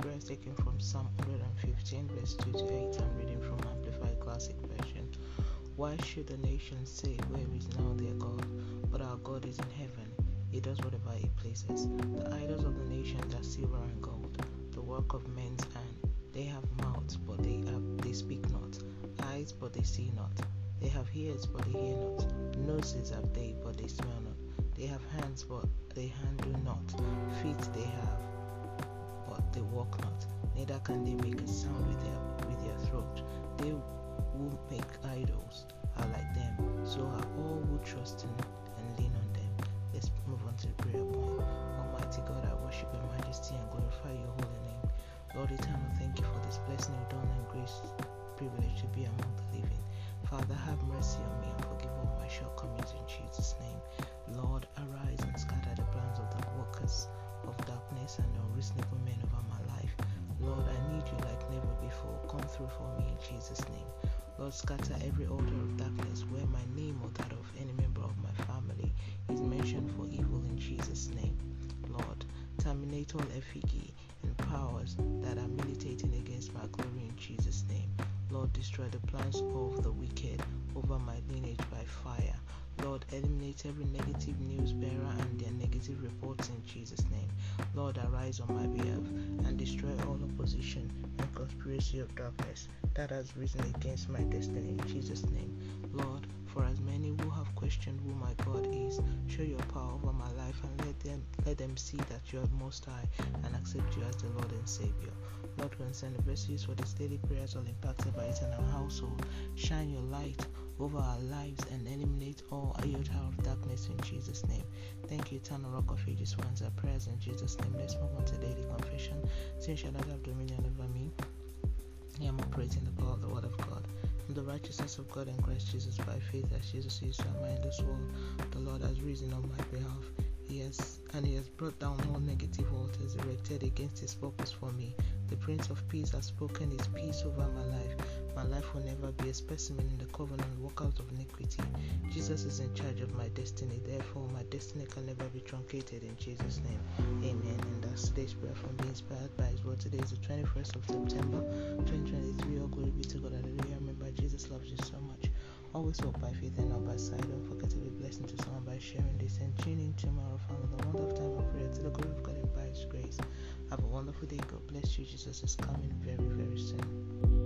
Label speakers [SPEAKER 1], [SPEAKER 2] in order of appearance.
[SPEAKER 1] prayer taken from Psalm 115, verse 2 to 8. I'm reading from Amplified Classic Version. Why should the nations say, Where is now their God? But our God is in heaven. He does whatever he pleases. The idols of the nations are silver and gold, the work of men's hand. They have mouths, but they, have, they speak not, eyes, but they see not. They have ears, but they hear not, noses have they, but they smell not. They have hands, but they handle not, feet they have can they make a sound with their with their throat. They who make idols are like them. So are all who trust in and lean on them. Let's move on to the prayer point. Almighty God, I worship your majesty and glorify your holy name. Lord eternal, thank you for this blessing you've and grace privilege to be among the living. Father, have mercy on me and forgive all my shortcomings in Jesus' name. Lord, arise and scatter the plans of the workers through for me in Jesus' name. Lord, scatter every altar of darkness where my name or that of any member of my family is mentioned for evil in Jesus' name. Lord, terminate all effigy and powers that are militating against my glory in Jesus' name. Lord, destroy the plans of the wicked over my lineage by fire. Lord, eliminate every negative news bearer and their negative reports in Jesus' name. Lord, arise on my behalf and destroy all opposition of darkness that has risen against my destiny in Jesus' name. Lord, for as many who have questioned who my God is, show your power over my life and let them let them see that you are most high and accept you as the Lord and Savior. Lord, the verses for this daily prayers all impacted by it in our household. Shine your light over our lives and eliminate all iota of darkness in Jesus' name. Thank you, eternal rock of ages, for answer prayers in Jesus' name. Let's move on to daily confession. Sin shall not have dominion over me. I am operating the power of the Word of God. In the righteousness of God in Christ Jesus by faith, as Jesus is am in this world. The Lord has risen on my behalf. And he has brought down all negative altars erected against his purpose for me. The Prince of Peace has spoken his peace over my life. My life will never be a specimen in the covenant workout of iniquity. Jesus is in charge of my destiny, therefore my destiny can never be truncated in Jesus' name. Amen. And that's today's prayer from being inspired by his word. Today is the 21st of September 2023. All glory be to God. Hallelujah. Always walk by faith and not by sight. Don't forget to be blessing to someone by sharing this and tuning in tomorrow for another wonderful time of prayer to the glory of God and by his grace. Have a wonderful day. God bless you. Jesus is coming very, very soon.